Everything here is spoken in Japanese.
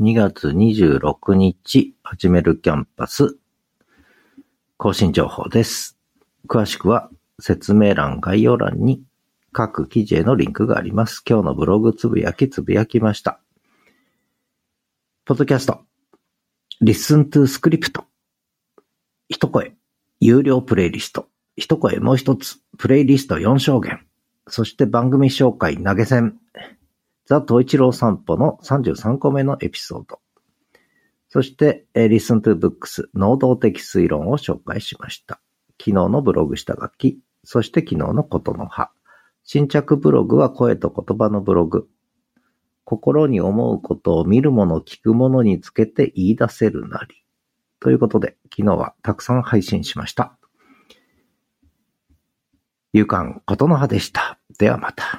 2月26日始めるキャンパス更新情報です。詳しくは説明欄、概要欄に各記事へのリンクがあります。今日のブログつぶやきつぶやきました。ポッドキャスト、Listen to Script、一声、有料プレイリスト、一声もう一つ、プレイリスト4証言、そして番組紹介投げ銭、ザ・トイチロー散歩の33個目のエピソード。そして、えー Listen to Books 能動的推論を紹介しました。昨日のブログ下書き、そして昨日のことの葉。新着ブログは声と言葉のブログ。心に思うことを見るもの聞くものにつけて言い出せるなり。ということで、昨日はたくさん配信しました。勇敢ことの葉でした。ではまた。